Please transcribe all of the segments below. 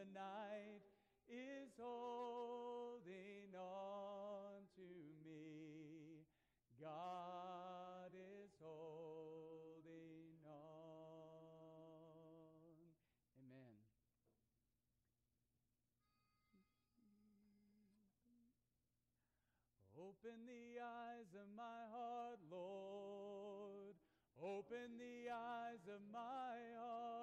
the night is holding on to me. God is holding on. Amen. Open the eyes of my heart, Lord. Open the eyes of my heart.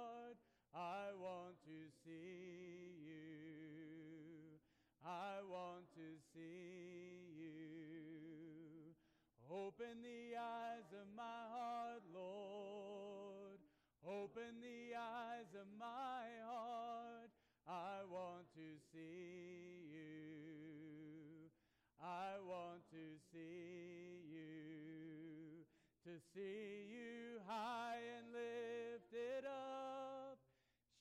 I want to see you. I want to see you. Open the eyes of my heart, Lord. Open the eyes of my heart. I want to see you. I want to see you, to see you high and lifted up,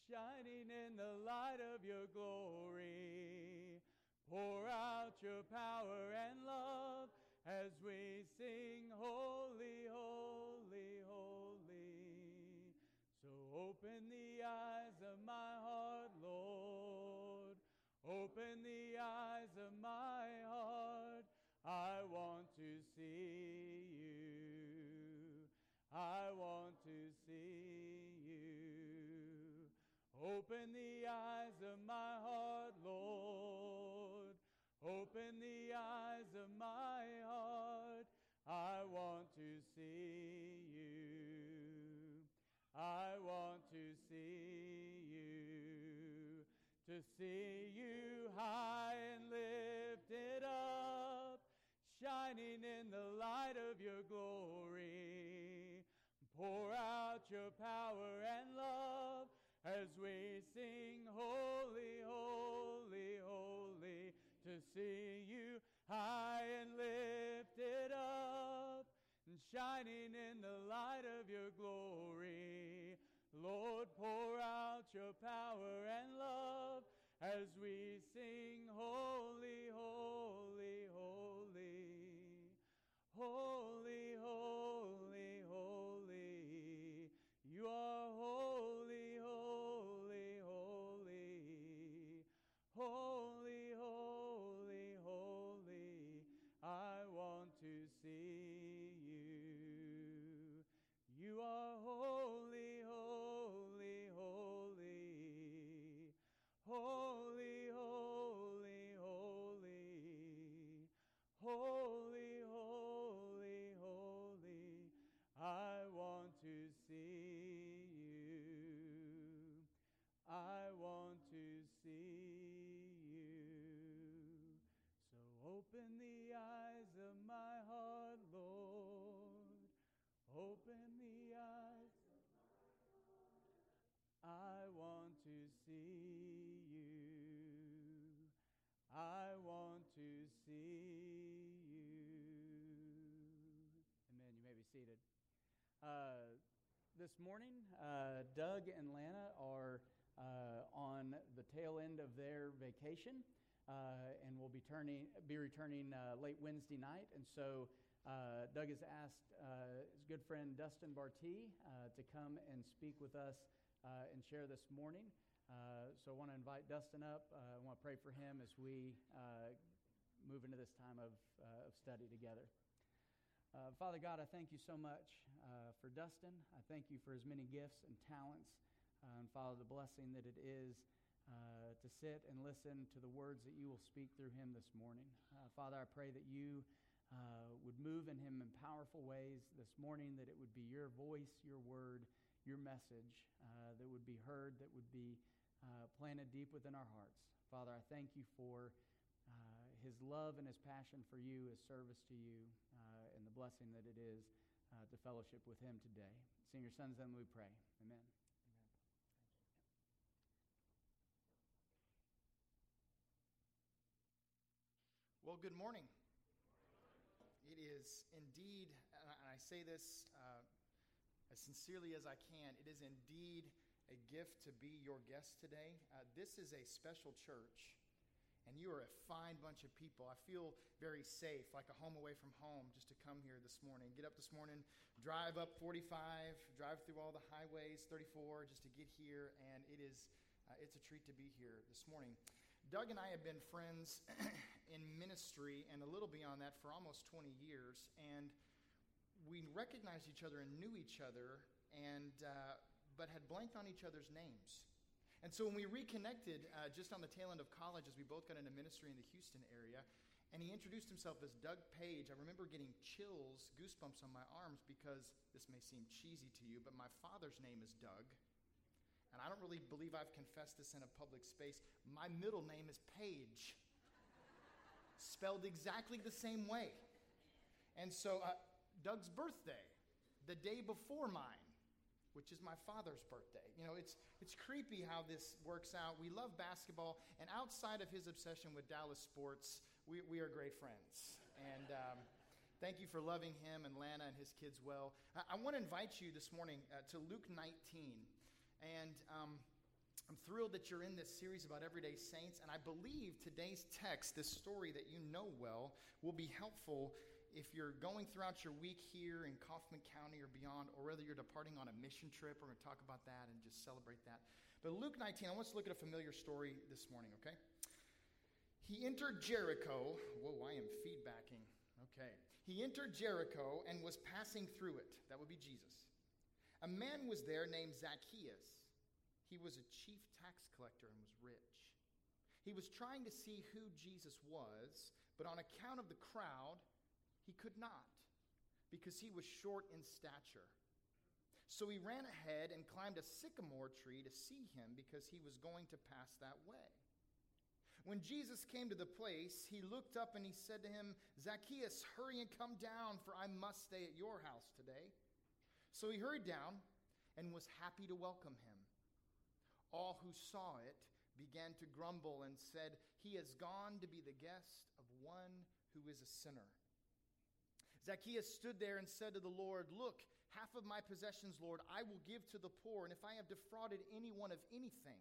shining in the light of your glory. Pour out your power and love as we sing, Holy, Holy, Holy. So open the eyes of my heart, Lord. Open the eyes of my heart. I want to see you. I want to see. Open the eyes of my heart, Lord. Open the eyes of my heart. I want to see you. I want to see you to see you high and lifted up, shining in the light of your glory. Pour out your power and love as we sing, Holy, Holy, Holy, to see you high and lifted up, shining in the light of your glory. Lord, pour out your power and love as we sing, Holy, Holy. Holy, holy, open the eyes of my heart, Lord. Open the eyes I want to see you. I want to see you. Amen. You may be seated. Uh, this morning, uh, Doug and Lana are uh, on the tail end of their vacation and will be, turning, be returning uh, late Wednesday night. And so uh, Doug has asked his good friend Dustin Barty to come and speak with us uh, and share this morning. Uh, so I want to invite Dustin up. Uh, I want to pray for him as we uh, move into this time of, uh, of study together. Uh, Father God, I thank you so much for Dustin. I thank you for his many gifts and talents, and Father, the blessing that it is to sit and listen to the words that you will speak through him this morning. Father, I pray that you would move in him in powerful ways this morning, that it would be your voice, your word, your message uh, that would be heard, that would be uh, planted deep within our hearts. Father, I thank you for uh, his love and his passion for you, his service to you, uh, and the blessing that it is uh, to fellowship with him today. In your son's name we pray. Amen. Well, good morning. It is indeed, and I say this uh, as sincerely as I can, it is indeed a gift to be your guest today. Uh, this is a special church, and you are a fine bunch of people. I feel very safe, like a home away from home, just to come here this morning. Get up this morning, drive up 45, drive through all the highways, 34, just to get here, and it is Uh, it's a treat to be here this morning. Doug and I have been friends in ministry and a little beyond that for almost 20 years, and we recognized each other and knew each other, and uh, but had blanked on each other's names. And so when we reconnected uh, just on the tail end of college, as we both got into ministry in the Houston area, and he introduced himself as Doug Page. I remember getting chills, goosebumps on my arms because this may seem cheesy to you, but my father's name is Doug. And I don't really believe I've confessed this in a public space. My middle name is Page, spelled exactly the same way. And so, uh, Doug's birthday, the day before mine, which is my father's birthday. You know, it's, it's creepy how this works out. We love basketball, and outside of his obsession with Dallas sports, we, we are great friends. And um, thank you for loving him and Lana and his kids well. I, I want to invite you this morning uh, to Luke 19. And um, I'm thrilled that you're in this series about everyday saints. And I believe today's text, this story that you know well, will be helpful if you're going throughout your week here in Kaufman County or beyond, or whether you're departing on a mission trip, we're going to talk about that and just celebrate that. But Luke 19, I want to look at a familiar story this morning, okay? He entered Jericho. Whoa, I am feedbacking. Okay. He entered Jericho and was passing through it. That would be Jesus. A man was there named Zacchaeus. He was a chief tax collector and was rich. He was trying to see who Jesus was, but on account of the crowd, he could not, because he was short in stature. So he ran ahead and climbed a sycamore tree to see him because he was going to pass that way. When Jesus came to the place, he looked up and he said to him, Zacchaeus, hurry and come down, for I must stay at your house today. So he hurried down and was happy to welcome him. All who saw it began to grumble and said, He has gone to be the guest of one who is a sinner. Zacchaeus stood there and said to the Lord, Look, half of my possessions, Lord, I will give to the poor, and if I have defrauded anyone of anything,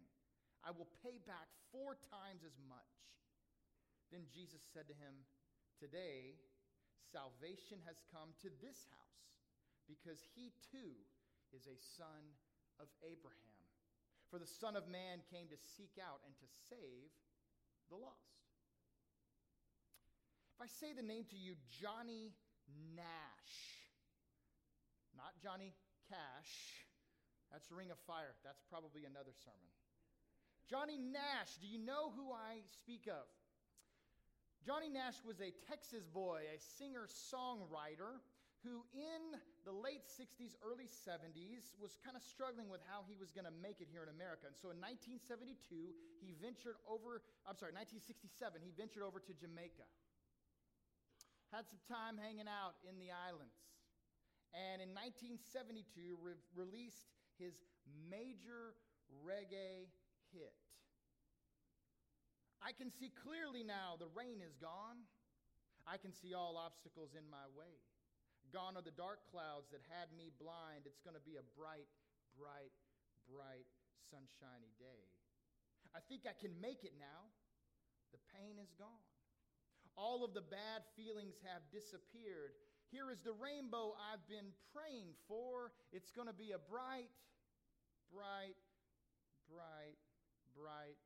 I will pay back four times as much. Then Jesus said to him, Today, salvation has come to this house, because he too is a son of Abraham. For the Son of Man came to seek out and to save the lost. If I say the name to you, Johnny Nash. Not Johnny Cash. That's Ring of Fire. That's probably another sermon. Johnny Nash, do you know who I speak of? Johnny Nash was a Texas boy, a singer songwriter who, in the late 60s, early 70s, was kind of struggling with how he was going to make it here in America. And so in 1972, he ventured over, I'm sorry, 1967, he ventured over to Jamaica had some time hanging out in the islands. And in 1972, re- released his major reggae hit. I can see clearly now the rain is gone. I can see all obstacles in my way. Gone are the dark clouds that had me blind. It's going to be a bright, bright, bright, sunshiny day. I think I can make it now. The pain is gone. All of the bad feelings have disappeared. Here is the rainbow I've been praying for. It's going to be a bright, bright, bright, bright.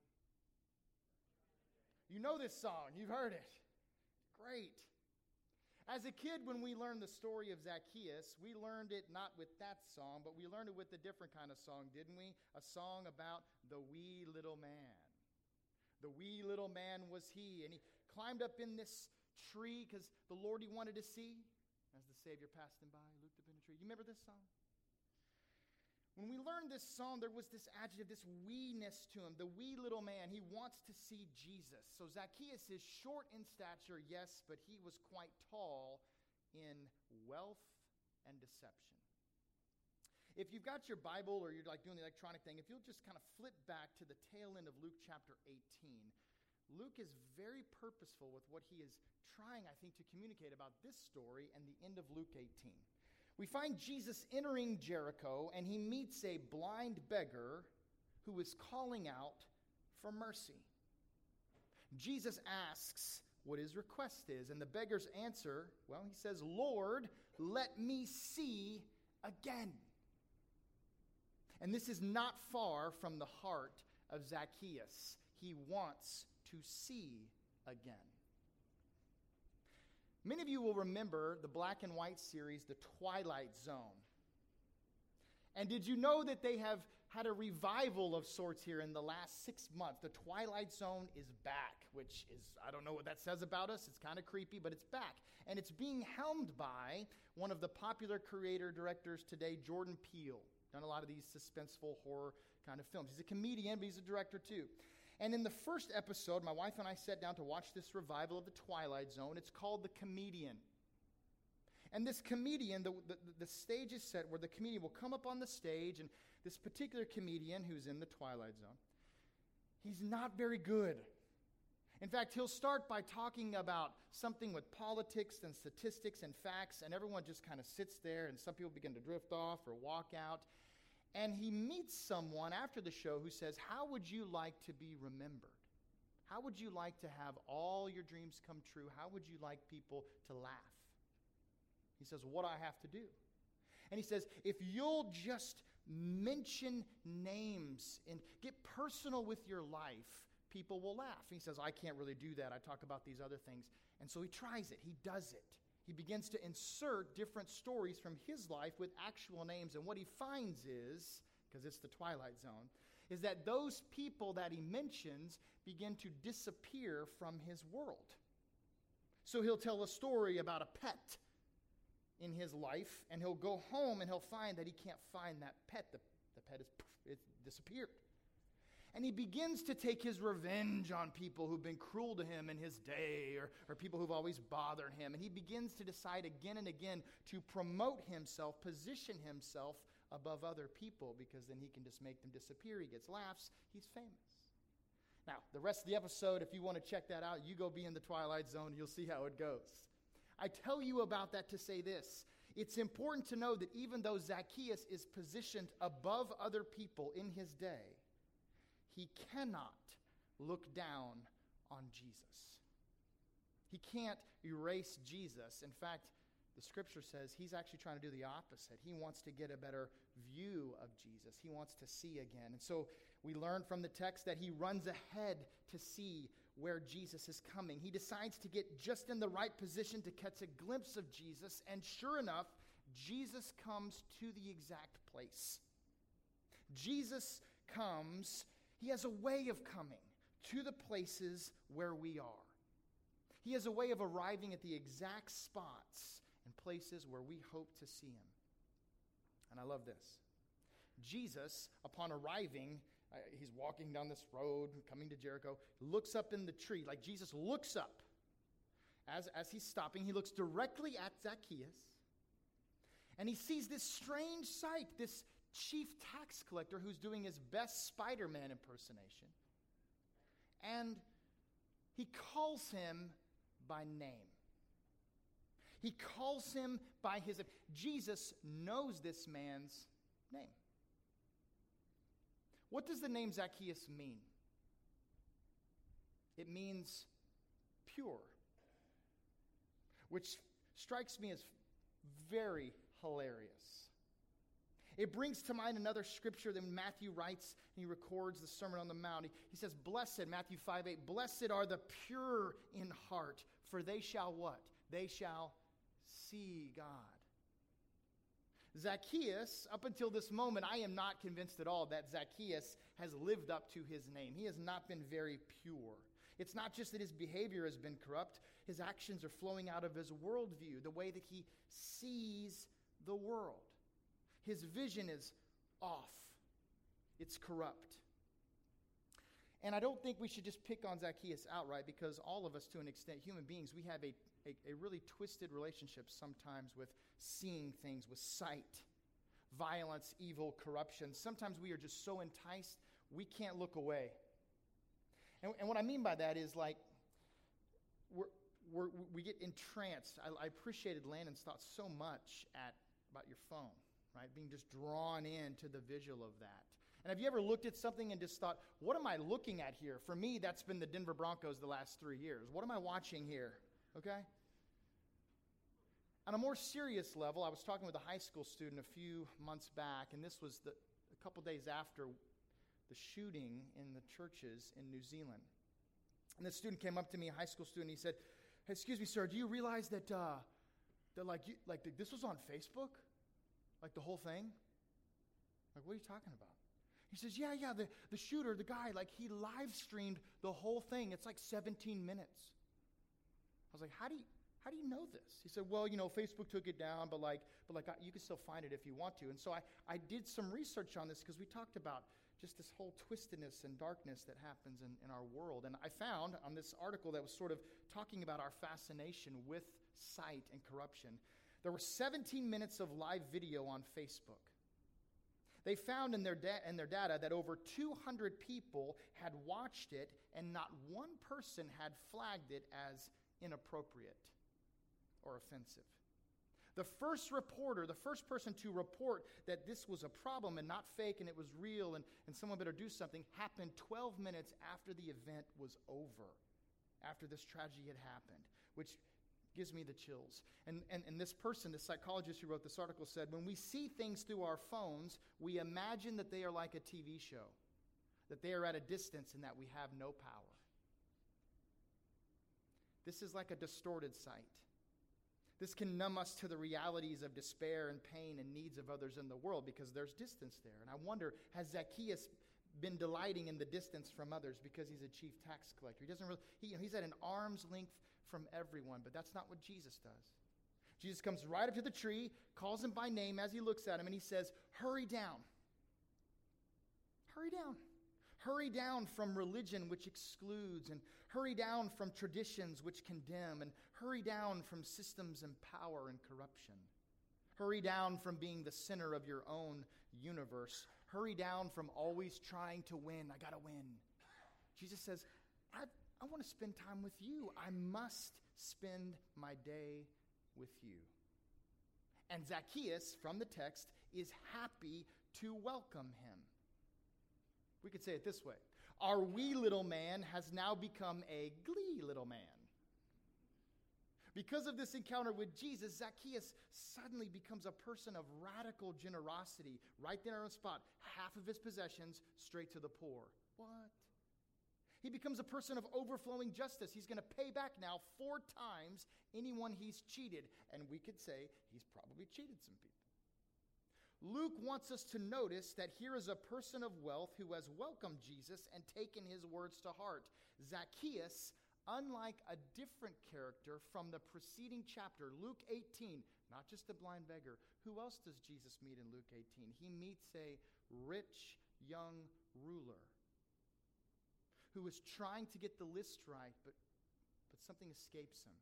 You know this song, you've heard it. Great. As a kid, when we learned the story of Zacchaeus, we learned it not with that song, but we learned it with a different kind of song, didn't we? A song about the wee little man. The wee little man was he, and he climbed up in this tree because the Lord he wanted to see as the Savior passed him by, looked up in a tree. You remember this song? This song, there was this adjective, this weeness to him, the wee little man. He wants to see Jesus. So Zacchaeus is short in stature, yes, but he was quite tall in wealth and deception. If you've got your Bible or you're like doing the electronic thing, if you'll just kind of flip back to the tail end of Luke chapter 18, Luke is very purposeful with what he is trying, I think, to communicate about this story and the end of Luke 18. We find Jesus entering Jericho, and he meets a blind beggar who is calling out for mercy. Jesus asks what his request is, and the beggar's answer, well, he says, Lord, let me see again. And this is not far from the heart of Zacchaeus he wants to see again. Many of you will remember the black and white series, The Twilight Zone. And did you know that they have had a revival of sorts here in the last six months? The Twilight Zone is back, which is, I don't know what that says about us. It's kind of creepy, but it's back. And it's being helmed by one of the popular creator directors today, Jordan Peele. Done a lot of these suspenseful horror kind of films. He's a comedian, but he's a director too. And in the first episode, my wife and I sat down to watch this revival of the Twilight Zone. It's called The Comedian. And this comedian, the, the, the, stage is set where the comedian will come up on the stage, and this particular comedian who's in the Twilight Zone, he's not very good. In fact, he'll start by talking about something with politics and statistics and facts, and everyone just kind of sits there, and some people begin to drift off or walk out. And he meets someone after the show who says, How would you like to be remembered? How would you like to have all your dreams come true? How would you like people to laugh? He says, What I have to do? And he says, If you'll just mention names and get personal with your life, people will laugh. He says, I can't really do that. I talk about these other things. And so he tries it, he does it. He begins to insert different stories from his life with actual names. And what he finds is, because it's the Twilight Zone, is that those people that he mentions begin to disappear from his world. So he'll tell a story about a pet in his life, and he'll go home and he'll find that he can't find that pet. The, the pet is poof, disappeared. And he begins to take his revenge on people who've been cruel to him in his day or, or people who've always bothered him. And he begins to decide again and again to promote himself, position himself above other people because then he can just make them disappear. He gets laughs, he's famous. Now, the rest of the episode, if you want to check that out, you go be in the Twilight Zone, you'll see how it goes. I tell you about that to say this. It's important to know that even though Zacchaeus is positioned above other people in his day, he cannot look down on Jesus. He can't erase Jesus. In fact, the scripture says he's actually trying to do the opposite. He wants to get a better view of Jesus. He wants to see again. And so we learn from the text that he runs ahead to see where Jesus is coming. He decides to get just in the right position to catch a glimpse of Jesus. And sure enough, Jesus comes to the exact place. Jesus comes he has a way of coming to the places where we are. He has a way of arriving at the exact spots and places where we hope to see him. And I love this. Jesus, upon arriving, uh, he's walking down this road, coming to Jericho, looks up in the tree. Like Jesus looks up. As, as he's stopping, he looks directly at Zacchaeus. And he sees this strange sight, this chief tax collector who's doing his best Spider Man impersonation. And he calls him by name. He calls him by his. Jesus knows this man's name. What does the name Zacchaeus mean? It means pure, which strikes me as very hilarious. It brings to mind another scripture that Matthew writes and he records the Sermon on the Mount. He, he says, Blessed, Matthew 5 8, blessed are the pure in heart, for they shall what? They shall see God. Zacchaeus, up until this moment, I am not convinced at all that Zacchaeus has lived up to his name. He has not been very pure. It's not just that his behavior has been corrupt, his actions are flowing out of his worldview, the way that he sees the world. His vision is off, it's corrupt. And I don't think we should just pick on Zacchaeus outright because all of us, to an extent, human beings, we have a, a, a really twisted relationship sometimes with seeing things, with sight, violence, evil, corruption. Sometimes we are just so enticed, we can't look away. And, and what I mean by that is like, we're, we're, we get entranced. I, I appreciated Landon's thoughts so much at, about your phone right? Being just drawn into the visual of that. And have you ever looked at something and just thought, what am I looking at here? For me, that's been the Denver Broncos the last three years. What am I watching here? Okay? On a more serious level, I was talking with a high school student a few months back, and this was the, a couple days after the shooting in the churches in New Zealand. And this student came up to me, a high school student. He said, "Excuse me, sir. Do you realize that uh, that like you, like this was on Facebook, like the whole thing? Like, what are you talking about?" He says, "Yeah, yeah. The the shooter, the guy, like he live streamed the whole thing. It's like 17 minutes." I was like, "How do you?" How do you know this? He said, Well, you know, Facebook took it down, but like, but like, you can still find it if you want to. And so I, I did some research on this because we talked about just this whole twistedness and darkness that happens in, in our world. And I found on this article that was sort of talking about our fascination with sight and corruption, there were 17 minutes of live video on Facebook. They found in their, da- in their data that over 200 people had watched it, and not one person had flagged it as inappropriate or offensive. The first reporter, the first person to report that this was a problem and not fake and it was real and, and someone better do something happened 12 minutes after the event was over, after this tragedy had happened, which gives me the chills. And, and, and this person, this psychologist who wrote this article, said when we see things through our phones, we imagine that they are like a TV show, that they are at a distance and that we have no power. This is like a distorted sight. This can numb us to the realities of despair and pain and needs of others in the world because there's distance there. And I wonder, has Zacchaeus been delighting in the distance from others because he's a chief tax collector? He doesn't really, he, you know, he's at an arm's length from everyone, but that's not what Jesus does. Jesus comes right up to the tree, calls him by name as he looks at him, and he says, Hurry down. Hurry down. Hurry down from religion, which excludes, and hurry down from traditions, which condemn, and hurry down from systems and power and corruption. Hurry down from being the center of your own universe. Hurry down from always trying to win. I got to win. Jesus says, I, I want to spend time with you. I must spend my day with you. And Zacchaeus, from the text, is happy to welcome him. We could say it this way Our wee little man has now become a glee little man. Because of this encounter with Jesus, Zacchaeus suddenly becomes a person of radical generosity, right there on the spot. Half of his possessions straight to the poor. What? He becomes a person of overflowing justice. He's going to pay back now four times anyone he's cheated. And we could say he's probably cheated some people. Luke wants us to notice that here is a person of wealth who has welcomed Jesus and taken his words to heart. Zacchaeus, unlike a different character from the preceding chapter, Luke 18, not just the blind beggar, who else does Jesus meet in Luke 18? He meets a rich young ruler who is trying to get the list right, but, but something escapes him.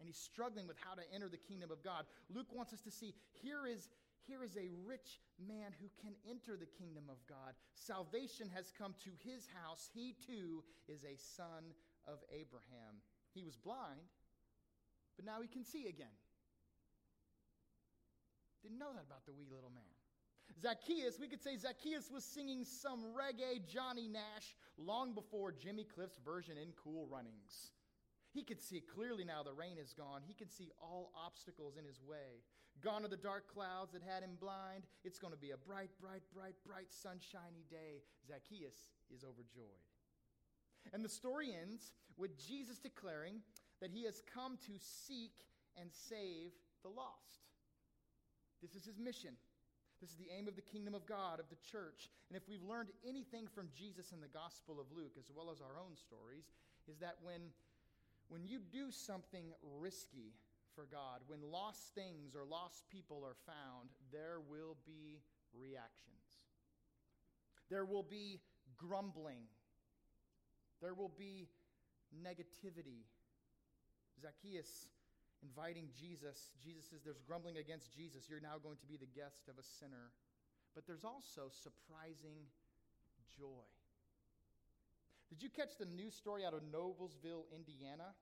And he's struggling with how to enter the kingdom of God. Luke wants us to see here is here is a rich man who can enter the kingdom of God. Salvation has come to his house. He too is a son of Abraham. He was blind, but now he can see again. Didn't know that about the wee little man. Zacchaeus, we could say Zacchaeus was singing some reggae Johnny Nash long before Jimmy Cliff's version in Cool Runnings. He could see clearly now the rain is gone. He can see all obstacles in his way. Gone are the dark clouds that had him blind. It's going to be a bright, bright, bright, bright, sunshiny day. Zacchaeus is overjoyed. And the story ends with Jesus declaring that he has come to seek and save the lost. This is his mission. This is the aim of the kingdom of God, of the church. And if we've learned anything from Jesus in the Gospel of Luke, as well as our own stories, is that when, when you do something risky, for God, when lost things or lost people are found, there will be reactions. There will be grumbling. There will be negativity. Zacchaeus inviting Jesus, Jesus says, There's grumbling against Jesus. You're now going to be the guest of a sinner. But there's also surprising joy. Did you catch the news story out of Noblesville, Indiana?